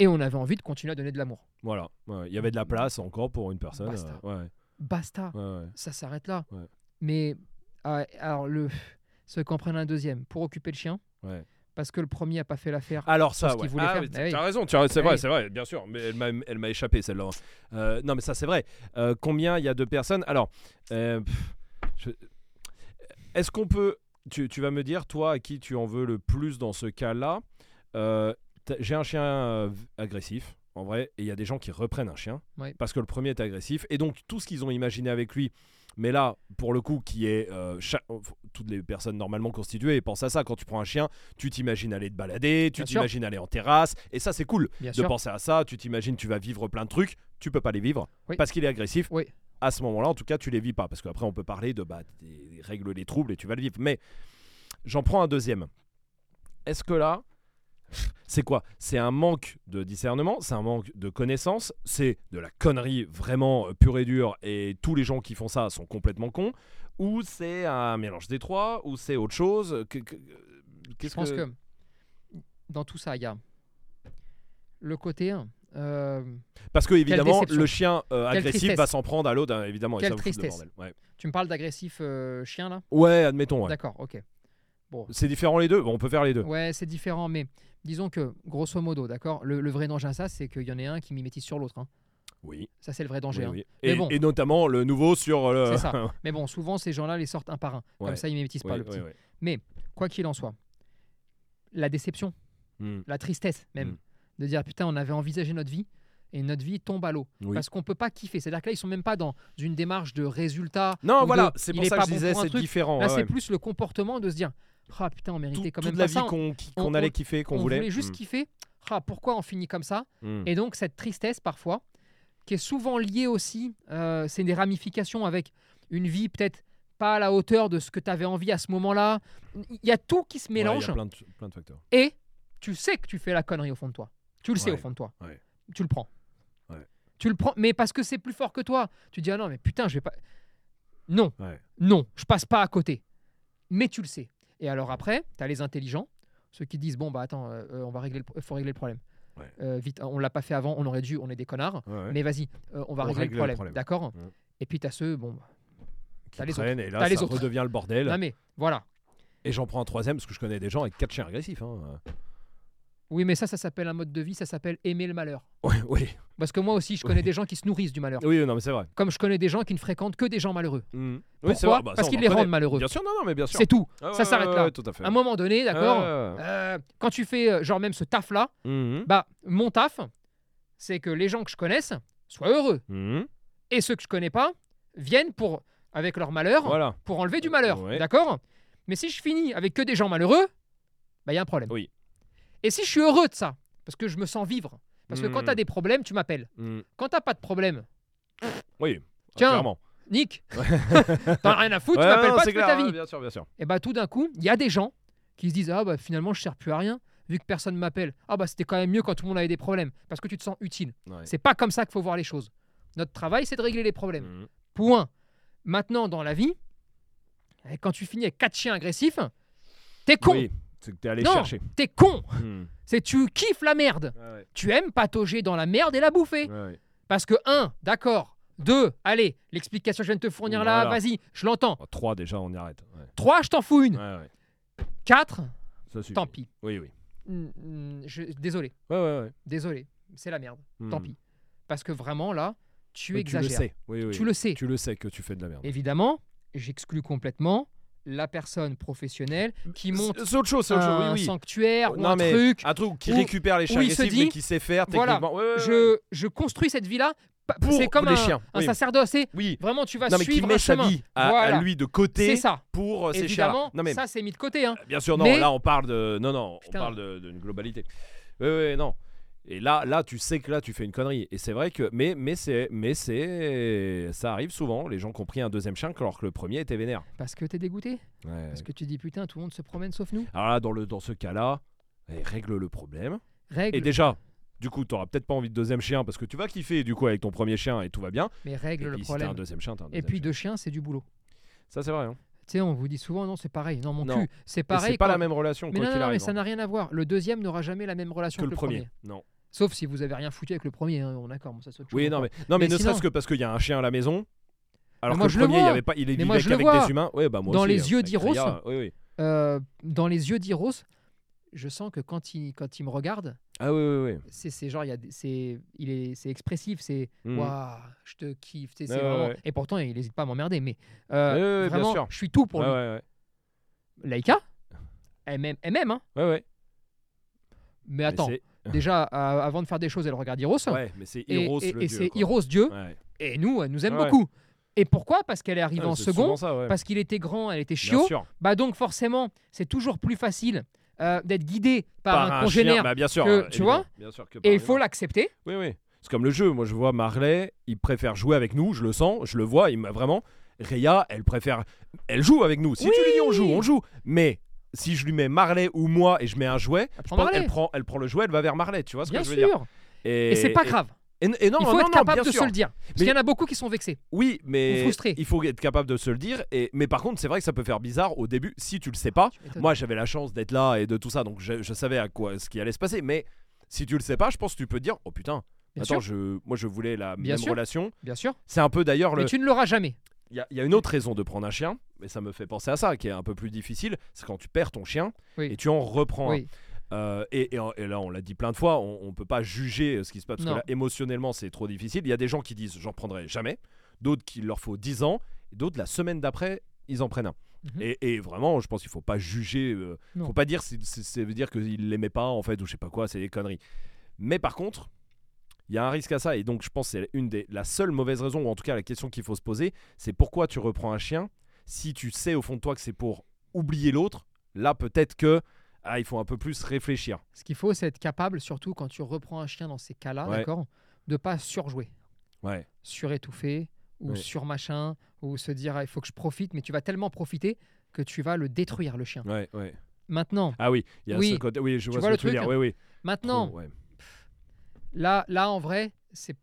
Et on avait envie de continuer à donner de l'amour. Voilà. Il y avait de la place encore pour une personne. Basta. Basta. Ça s'arrête là. Mais ah, alors, le, ceux qui en prennent un deuxième pour occuper le chien, Ouais. parce que le premier a pas fait l'affaire. Alors ça, ouais. Ah, faire. oui, Bah oui. t'as raison, tu as- c'est Bah vrai, oui. c'est vrai, bien sûr, mais elle m'a, échappé celle-là. Euh, non, mais ça c'est vrai. Euh, combien il y a de personnes? Alors, euh, je- est-ce qu'on peut tu, tu vas me dire, toi, à qui tu en veux le plus dans ce cas-là? J'ai un chien agressif, en vrai, et il y a des gens qui reprennent un chien Ouais. parce que le premier est agressif, et donc tout ce qu'ils ont imaginé avec lui. Mais là, pour le coup, qui est euh, cha- toutes les personnes normalement constituées pensent à ça. Quand tu prends un chien, tu t'imagines aller te balader, tu t'imagines aller en terrasse, et ça c'est cool Bien de sûr. penser à ça. Tu t'imagines, tu vas vivre plein de trucs, tu peux pas les vivre Oui. parce qu'il est agressif. Oui. À ce moment-là, en tout cas, tu les vis pas parce qu'après on peut parler de bah, des règles les troubles et tu vas le vivre. Mais j'en prends un deuxième. Est-ce que là, c'est quoi? C'est un manque de discernement, c'est un manque de connaissance, c'est de la connerie vraiment euh, pure et dure et tous les gens qui font ça sont complètement cons ou c'est un mélange des trois ou c'est autre chose? Que- que- Je Qu'est-ce pense que... dans tout ça, il y a le côté. euh, Parce que évidemment, le chien euh, agressif va s'en prendre à l'autre, hein, évidemment. et Quelle ça vous fout le tristesse. bordel. Ouais. tu me parles d'agressif euh, chien là? Ouais, admettons. ouais. D'accord, ok. C'est différent les deux. Bon, on peut faire les deux. Ouais, c'est différent, mais disons que grosso modo, d'accord, le, le vrai danger à ça, c'est qu'il y en ait un qui mimétise sur l'autre. hein. Oui. Ça, c'est le vrai danger. oui, hein. Mais Et, bon. et notamment le nouveau sur le. C'est ça. *laughs* Mais bon, souvent, ces gens-là les sortent un par un. Ouais. Comme ça, ils mimétisent pas le petit. oui. Quoi qu'il en soit, la déception, Hmm. la tristesse même, Mm. de dire putain, on avait envisagé notre vie et notre vie tombe à l'eau. Oui. Parce qu'on peut pas kiffer. C'est-à-dire que là, ils sont même pas dans une démarche de résultat. Non, voilà, c'est pour ça que je bon disais, c'est différent. Là, ouais, c'est plus le comportement de se dire ah putain, on méritait Tout- quand même toute pas la vie ça. qu'on on- on- allait kiffer, qu'on on voulait. voulait juste Hmm. kiffer. Ah, pourquoi on finit comme ça? Hmm. Et donc cette tristesse parfois, qui est souvent liée aussi, euh, c'est des ramifications avec une vie peut-être pas à la hauteur de ce que tu avais envie à ce moment-là. Il y a tout qui se Ouais, il y a mélange plein de, plein de facteurs. et tu sais que tu fais la connerie au fond de toi. Tu le sais Ouais, au fond de toi. ouais. Tu le prends. Ouais. Tu le prends, mais parce que c'est plus fort que toi. Tu dis ah non mais putain je vais pas. Non, Ouais. non, je passe pas à côté. Mais tu le sais. Et alors après, tu as les intelligents, ceux qui disent bon bah attends, euh, euh, on va régler, le, faut régler le problème. Ouais. Euh, vite, on l'a pas fait avant, on aurait dû, on est des connards. Ouais, ouais. Mais vas-y, euh, on va On régler le problème, problème. d'accord? Et puis t'as ceux, bon, t'as les traînent, Et là, les ça autres. redevient le bordel. non mais voilà. Et j'en prends un troisième parce que je connais des gens avec quatre chiens agressifs. Hein. Oui, mais ça, ça s'appelle un mode de vie, ça s'appelle aimer le malheur. Oui, oui. Parce que moi aussi, je connais Oui. des gens qui se nourrissent du malheur. Oui, non, mais c'est vrai. Comme je connais des gens qui ne fréquentent que des gens malheureux. Oui, Pourquoi c'est vrai. Bah, Parce qu'ils les connaît. rendent malheureux. Bien sûr, non, non, mais bien sûr. C'est tout. Ah ça s'arrête ouais, là. ouais, tout à fait. À un moment donné, d'accord ouais. euh, Quand tu fais, euh, genre même ce taf-là, Mhm. bah, mon taf, c'est que les gens que je connaisse soient heureux. Mhm. Et ceux que je connais pas viennent pour, avec leur malheur Voilà. pour enlever du malheur. Ouais. D'accord? Mais si je finis avec que des gens malheureux, bah, il y a un problème. Oui. Et si je suis heureux de ça, parce que je me sens vivre, parce que quand Mhm. tu as des problèmes, tu m'appelles. Mhm. Quand t'as pas de problème, Oui. Tiens. Clairement. Nick, *laughs* t'en as rien à foutre, Ouais, tu m'appelles pas, tu fais ta vie. Bien sûr, bien sûr. Et bah tout d'un coup, il y a des gens qui se disent Ah bah finalement je sers plus à rien, vu que personne m'appelle. Ah bah c'était quand même mieux quand tout le monde avait des problèmes, parce que tu te sens utile. Ouais. C'est pas comme ça qu'il faut voir les choses. Notre travail, c'est de régler les problèmes. Mhm. Point. Maintenant, dans la vie, eh, quand tu finis avec quatre chiens agressifs, t'es con. Oui, c'est que t'es allé non, chercher. t'es con. Mhm. C'est tu kiffes la merde. Ouais. Tu aimes patauger dans la merde et la bouffer. Ouais. Parce que, un, d'accord. Deux, allez, l'explication que je viens de te fournir là, Voilà. vas-y, je l'entends. Oh, Trois déjà, on y arrête. Ouais. Trois, je t'en fous une. Quatre, Ça tant pis. Oui, oui. Mm, mm, je- désolé, désolé. C'est la merde. Tant Mhm. pis. Parce que vraiment, là, tu Mais exagères. Tu le sais. Oui, oui. Tu le sais. Tu le sais que tu fais de la merde. Évidemment, j'exclus complètement la personne professionnelle qui monte C'est autre chose, c'est autre chose. un Oui, oui. sanctuaire ou non, un mais truc. un truc qui où- récupère les chiens où il se agressifs, dit, mais qui sait faire voilà, techniquement. Ouais, ouais, ouais. Je, je construis cette vie-là. pa- Pour C'est comme les un, chiens, un oui. sacerdoce. c'est Oui. Vraiment, tu vas Non, mais qui suivre met un sa chemin. vie à, à Voilà. lui de côté C'est ça. pour euh, ces chiens. Évidemment, Non, mais ça c'est mis de côté. Hein. bien sûr, non. Mais- Là, on parle de. Non, non. Putain. On parle de- d'une globalité. Oui, oui, non. Et là, là, tu sais que là, tu fais une connerie. Et c'est vrai que, mais, mais c'est, mais c'est, ça arrive souvent. Les gens qui ont pris un deuxième chien alors que le premier était vénère. Parce que t'es dégoûté Ouais. Parce que tu dis putain, tout le monde se promène sauf nous. Alors là, dans le, dans ce cas-là, eh, règle le problème. Règle, Et déjà, du coup, t'auras peut-être pas envie de deuxième chien parce que tu vas kiffer du coup avec ton premier chien et tout va bien. mais Et règle le si problème. un deuxième chien, un Et puis chien. deux chiens, c'est du boulot. Ça c'est vrai. Hein. Sais, on vous dit souvent non, c'est pareil. Non, mon Non. cul, c'est pareil. c'est pas quand- la même relation Mais non, non, mais ça hein, n'a rien à voir. Le deuxième n'aura jamais la même relation que que, le premier. Non. Sauf si vous avez rien foutu avec le premier. hein, on d'accord, bon, ça Oui, non, mais non, mais, Mais ne sinon- serait-ce que parce qu'il y a un chien à la maison. Alors moi, que je le premier, il y avait pas, il vivait qu'avec des humains. Ouais, bah moi Dans aussi, les hein, yeux d'Iros. Euh, dans les yeux d'Iros, je sens que quand il, quand il me regarde, Ah oui, oui, oui. c'est c'est genre, il, y a des- c'est il est, c'est expressif, c'est Mhm. waouh, je te kiffe. Ouais, c'est ouais, vraiment-. Et pourtant, il n'hésite pas à m'emmerder. Mais euh, bien vraiment, sûr. je suis tout pour lui. Laïka, elle m'aime, elle m'aime, hein. Ouais, ouais. Mais attends, c'est- déjà, euh, avant de faire des choses, elle regarde Iros. Ouais, mais c'est et Heroes et- le et dieu, c'est quoi. Iros Dieu. Ouais. Et nous, elle nous aime beaucoup. Et pourquoi? Parce qu'elle est arrivée Ouais, en c'est second, ça, parce qu'il était grand, elle était Bien chiot. sûr. Bah donc forcément, c'est toujours plus facile euh, d'être guidé par, Par un congénère. bah, bien sûr. que- euh, tu vois Bien sûr que par et il faut l'accepter. Oui, oui. C'est comme le jeu. Moi, je vois Marley, il préfère jouer avec nous. Je le sens, je le vois. Il m'a vraiment. Rhea, elle préfère. Elle joue avec nous. Si tu lui dis on joue, on joue. Mais si je lui mets Marley ou moi et je mets un jouet, Elle je prend pense- elle prend, elle prend le jouet, elle va vers Marley. Tu vois ce Bien que je sûr. veux dire Et, c'est pas grave. Et, et non, il faut non, être capable de sûr. se le dire. Parce Mais- qu'il y en a beaucoup qui sont vexés. Oui, mais Ou frustré. il faut être capable de se le dire. Et mais par contre, c'est vrai que ça peut faire bizarre au début si tu le sais pas. Moi, j'avais la chance d'être là et de tout ça, donc je, je savais à quoi ce qui allait se passer. Mais si tu le sais pas, je pense que tu peux te dire oh putain. Bien Attends, sûr. je, moi je voulais la Bien même sûr. relation. Bien sûr. C'est un peu d'ailleurs le. Mais tu ne l'auras jamais. Il y, a- il y a une autre raison de prendre un chien, mais ça me fait penser à ça, qui est un peu plus difficile. C'est quand tu perds ton chien Oui. et tu en reprends un. Euh, et, et- et là, on l'a dit plein de fois, on, on peut pas juger euh, ce qui se passe parce Non. que là, émotionnellement, c'est trop difficile. Il y a des gens qui disent j'en prendrai jamais, d'autres qui leur faut 10 ans, et d'autres la semaine d'après, ils en prennent un. Mhm. Et, et vraiment, je pense qu'il faut pas juger. euh, faut pas dire c'est- veut dire qu'il l'aimait pas en fait ou je sais pas quoi, c'est des conneries. Mais par contre, il y a un risque à ça et donc je pense que c'est une des la seule mauvaise raison ou en tout cas la question qu'il faut se poser, c'est pourquoi tu reprends un chien si tu sais au fond de toi que c'est pour oublier l'autre. Là, peut-être que ah, il faut un peu plus réfléchir. Ce qu'il faut, c'est être capable, surtout quand tu reprends un chien dans ces cas-là, Ouais. d'accord, de pas surjouer, Ouais. surétouffer ou Ouais. surmachin ou se dire ah, il faut que je profite, mais tu vas tellement profiter que tu vas le détruire le chien. Ouais, ouais. Maintenant, Ah oui, il y a Oui. ce côté. Oui, je Tu vois, ce le que tu veux truc dire. Oui, oui. maintenant, ouais. là, là en vrai, c'est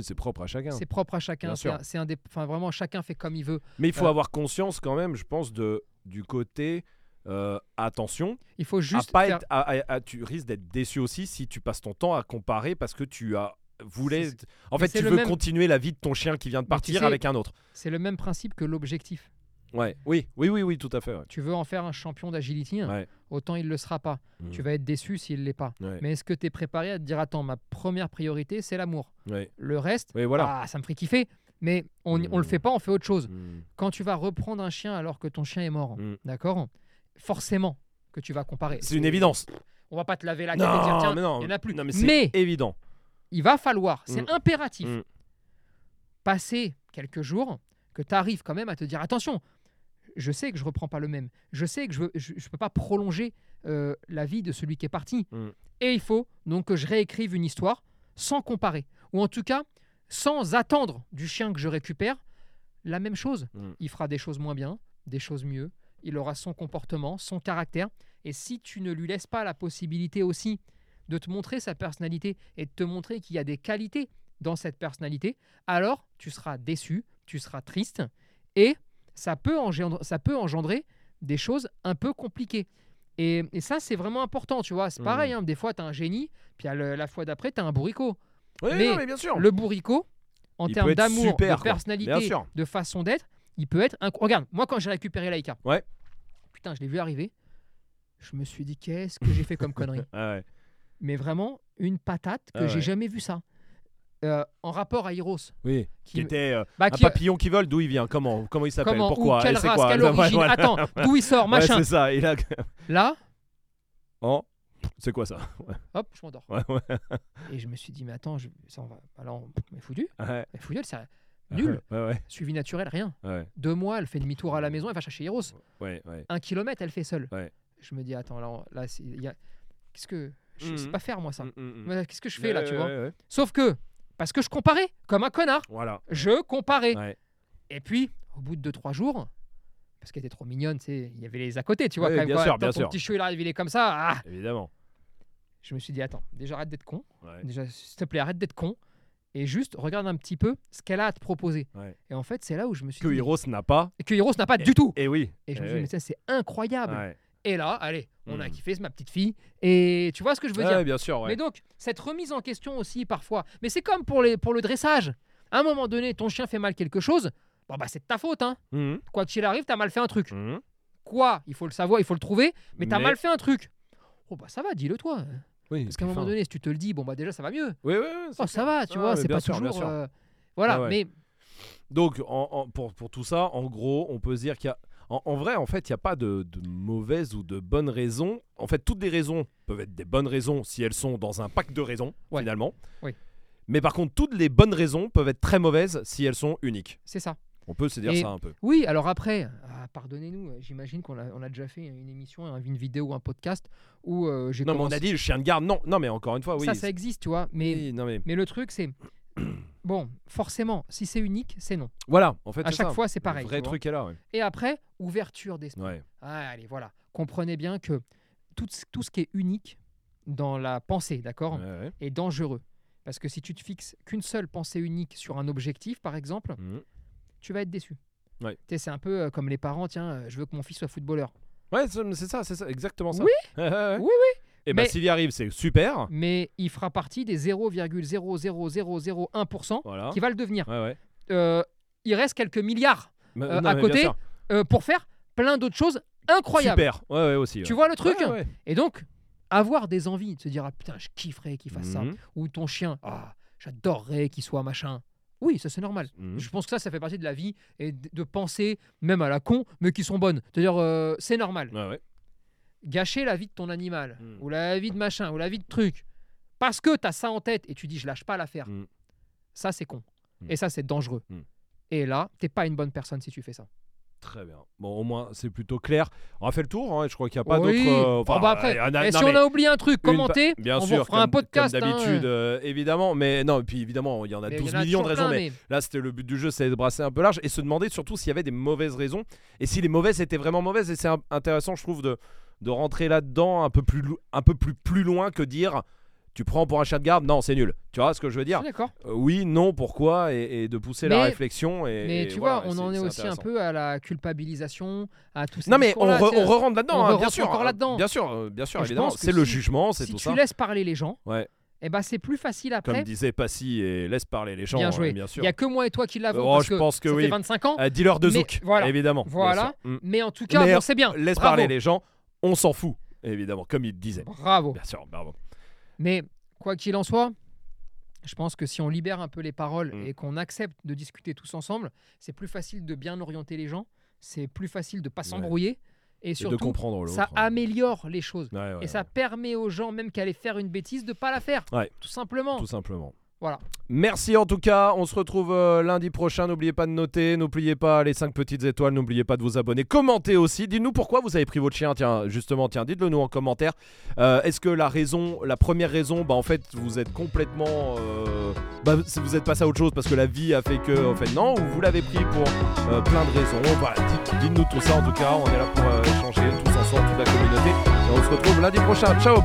C'est propre à chacun. c'est propre à chacun. Un- C'est un des, enfin vraiment chacun fait comme il veut. Mais il faut Euh, avoir conscience quand même, je pense, de du côté euh, attention. Il faut à juste pas faire- être- à- à- à- tu risques d'être déçu aussi si tu passes ton temps à comparer parce que tu as voulu. C'est- En mais fait, tu veux même- continuer la vie de ton chien qui vient de tu partir sais- avec un autre. C'est le même principe que l'objectif. Ouais. Oui, oui, oui, oui, tout à fait. ouais. Tu veux en faire un champion d'agility, hein, Ouais. autant il ne le sera pas. Mhm. Tu vas être déçu s'il ne l'est pas. Ouais. Mais est-ce que tu es préparé à te dire attends, ma première priorité, c'est l'amour. Le reste, voilà. ah, ça me ferait kiffer. Mais on ne le Mhm. fait pas, on fait autre chose. Mm. Quand tu vas reprendre un chien alors que ton chien est mort, d'accord Forcément que tu vas comparer. C'est une évidence. On va pas te laver la tête et dire tiens, mais non. il n'y en a plus. Non, mais c'est évident. il va falloir, c'est Mm. impératif, Mm. passer quelques jours, que tu arrives quand même à te dire attention, je sais que je reprends pas le même, je sais que je ne peux pas prolonger euh, la vie de celui qui est parti. Mm. Et il faut donc que je réécrive une histoire sans comparer, ou en tout cas sans attendre du chien que je récupère la même chose. Il fera des choses moins bien, des choses mieux, il aura son comportement, son caractère, et si tu ne lui laisses pas la possibilité aussi de te montrer sa personnalité et de te montrer qu'il y a des qualités dans cette personnalité, alors tu seras déçu, tu seras triste et ça peut engendrer, ça peut engendrer des choses un peu compliquées. Et, et ça, c'est vraiment important, tu vois. C'est Mhm. pareil, hein, des fois, tu as un génie, puis le- la fois d'après, tu as un bourricot. Oui, Mais non, mais bien sûr. Le bourricot, en termes d'amour, de personnalité, de façon d'être, il peut être... inc- Regarde, moi, quand j'ai récupéré Laïka, Ouais. putain, je l'ai vu arriver, je me suis dit, qu'est-ce que j'ai fait comme *laughs* connerie Ah ouais. mais vraiment une patate que Ah j'ai ouais. jamais vu ça. Euh, en rapport à Heroes. Oui. Qui était euh, Bah, un qui- papillon qui vole. D'où il vient Comment Comment il s'appelle Pourquoi ou quelle race, quoi quelle *laughs* origine, voilà. attends, *laughs* d'où il sort, Ouais, machin. c'est ça. Il a. Là, Oh. C'est quoi ça Ouais, hop, je m'endors. ouais, ouais. Et je me suis dit, mais attends, je... ça, on va... alors, mais foutu, Ouais. mais foutu, c'est nul. Ouais, ouais. Suivi naturel, rien. Ouais, Deux mois, elle fait demi-tour à la maison, elle va chercher Heroes. ouais, ouais. Un kilomètre, elle fait seule. Ouais. Je me dis, attends, là, là y a... qu'est-ce que. Je sais Mhm. pas faire moi ça. Mm, mm, mm. Mais Qu'est-ce que je fais là, Ouais, tu vois ouais, ouais. Sauf que, parce que je comparais, comme un connard. Voilà. Je comparais. Ouais. Et puis, au bout de 2-3 jours, parce qu'elle était trop mignonne, tu sais, il y avait les à côté, tu vois. Ouais, quand même, bien sûr, ton bien sûr. petit cheveu, il arrive, il est comme ça. ah Évidemment. je me suis dit, attends, déjà arrête d'être con. Ouais. Déjà, s'il te plaît, arrête d'être con. Et juste, regarde un petit peu ce qu'elle a à te proposer. Ouais. Et en fait, c'est là où je me suis Que dit. Heroes n'a pas. Et que Heroes n'a pas du tout. Et oui. Et je me Eh suis dit, oui. mais ça, c'est incroyable. Ouais. Et là, allez, on a Mhm. kiffé, c'est ma petite fille. Et tu vois ce que je veux Ouais, dire bien sûr. Mais donc, cette remise en question aussi, parfois. Mais c'est comme pour, les, pour le dressage. À un moment donné, ton chien fait mal quelque chose. Bon, bah, c'est de ta faute. Hein. Mhm. Quoi qu'il arrive, t'as mal fait un truc. Mhm. Quoi? Il faut le savoir, il faut le trouver. Mais t'as Mais- mal fait un truc. Oh, bah, ça va, dis-le toi. Oui. Parce qu'à un moment donné, si tu te le dis, bon, bah, déjà, ça va mieux. Oui, oui, oui, c'est Oh, ça va, tu Ah, vois, mais c'est pas sûr, toujours. euh, Voilà, ouais. mais Donc, en- en- pour, pour tout ça, en gros, on peut se dire qu'il y a. En, en vrai, en fait, il n'y a pas de, de mauvaises ou de bonnes raisons. En fait, toutes les raisons peuvent être des bonnes raisons si elles sont dans un pack de raisons, Ouais. finalement. Oui. Mais par contre, toutes les bonnes raisons peuvent être très mauvaises si elles sont uniques. c'est ça. On peut se dire Et- ça un peu. Oui, alors après, ah, pardonnez-nous, euh, j'imagine qu'on a, on a déjà fait une émission, un- une vidéo, un podcast où euh, j'ai Non, mais on a dit le chien de garde. Non, non, mais encore une fois, oui. ça, ça existe, tu vois. Mais, oui, non, mais mais le truc, c'est. *clears throat* Bon, forcément, si c'est unique, c'est non. voilà. En fait, À chaque ça. fois, c'est pareil. Le vrai truc est là. Ouais. Et après, ouverture d'esprit. Ouais. Ah, allez, voilà. Comprenez bien que tout, ce- tout ce qui est unique dans la pensée, d'accord, Ouais, est dangereux. Parce que si tu te fixes qu'une seule pensée unique sur un objectif, par exemple, Mhm. Tu vas être déçu. Ouais. Tu sais, C'est un peu euh, comme les parents, tiens, euh, je veux que mon fils soit footballeur. Ouais, c'est ça, c'est ça, exactement ça. Oui. *laughs* Ouais, ouais, ouais. Oui, oui. Et bah, Mais- s'il y arrive, c'est super. Mais il fera partie des 0,00001% Voilà. qui va le devenir. Euh, il reste quelques milliards Mais- Euh, non, à bien côté, euh, pour faire plein d'autres choses incroyables. Super. Ouais, ouais, aussi. Tu vois le truc. Et donc, avoir des envies, de se dire, ah, putain, je kifferais qu'il fasse ça. Mhm. Ou ton chien, ah, j'adorerais qu'il soit machin. Oui, ça c'est normal. Mhm. Je pense que ça, ça fait partie de la vie et de penser, même à la con, mais qui sont bonnes. C'est-à-dire, euh, c'est normal. Ouais. Gâcher la vie de ton animal, Mm. ou la vie de machin, ou la vie de truc, parce que tu as ça en tête et tu dis, je lâche pas l'affaire. Mm. Ça, c'est con. Et ça, c'est dangereux. Et là, t'es pas une bonne personne si tu fais ça. Très bien. Bon, au moins, c'est plutôt clair. On a fait le tour. hein, et je crois qu'il n'y a pas Oui. d'autres. euh, Bon, enfin, bah après, et non, si on a oublié un truc, commentez. Bien on sûr, vous fera un comme- podcast. Comme hein, d'habitude, euh, évidemment. Mais non, et puis évidemment, il y en a mais il y 12 en a millions de raisons. plein, Mais mais- là, c'était le but du jeu, c'est de brasser un peu large et se demander surtout s'il y avait des mauvaises raisons. Et si les mauvaises étaient vraiment mauvaises. Et c'est un- intéressant, je trouve, de, de rentrer là-dedans un peu plus, un peu plus, plus loin que dire. Tu prends pour un chat de garde? Non, c'est nul. Tu vois ce que je veux dire? D'accord. Euh, Oui, non, pourquoi? Et, et de pousser la réflexion. Et, Mais et tu voilà, vois, on en est aussi un peu à la culpabilisation, à tout ça. Non mais on, re- on re-rentre là-dedans, on hein, bien sûr. encore euh, là-dedans. Bien sûr, bien sûr, Et évidemment. C'est le si- jugement, c'est Si tout tu ça. laisses parler les gens, Ouais. eh ben c'est plus facile après. Comme disait Passy et laisse parler les gens. Bien euh, joué. bien Il sûr. n'y a que moi et toi qui l'avons. Oh, parce je pense que oui. fait 25 ans. Euh, Dealer de zouk, voilà. évidemment. Voilà. Mm. Mais en tout cas, bon, c'est bien. Laisse parler les gens, on s'en fout, évidemment, comme il disait. Bravo. Bien sûr, bravo. Mais quoi qu'il en soit, je pense que si on libère un peu les paroles Mm. et qu'on accepte de discuter tous ensemble, c'est plus facile de bien orienter les gens. C'est plus facile de pas Ouais. s'embrouiller. Et Et de surtout, comprendre ça améliore les choses. Ouais, ouais, Et ça permet aux gens, même qui allaient faire une bêtise, de pas la faire. Tout simplement. tout simplement. Voilà. Merci en tout cas, on se retrouve euh, lundi prochain, n'oubliez pas de noter, n'oubliez pas les 5 petites étoiles, n'oubliez pas de vous abonner, commentez aussi, dites-nous pourquoi vous avez pris votre chien, tiens, justement, tiens, dites-le nous en commentaire. Euh, Est-ce que la raison, la première raison, bah en fait vous êtes complètement, euh, bah vous êtes passé à autre chose parce que la vie a fait que, en fait non, ou vous l'avez pris pour plein de raisons, dites- dites-nous tout ça en tout cas, on est là pour échanger tous ensemble, toute la communauté, et on se retrouve lundi prochain, ciao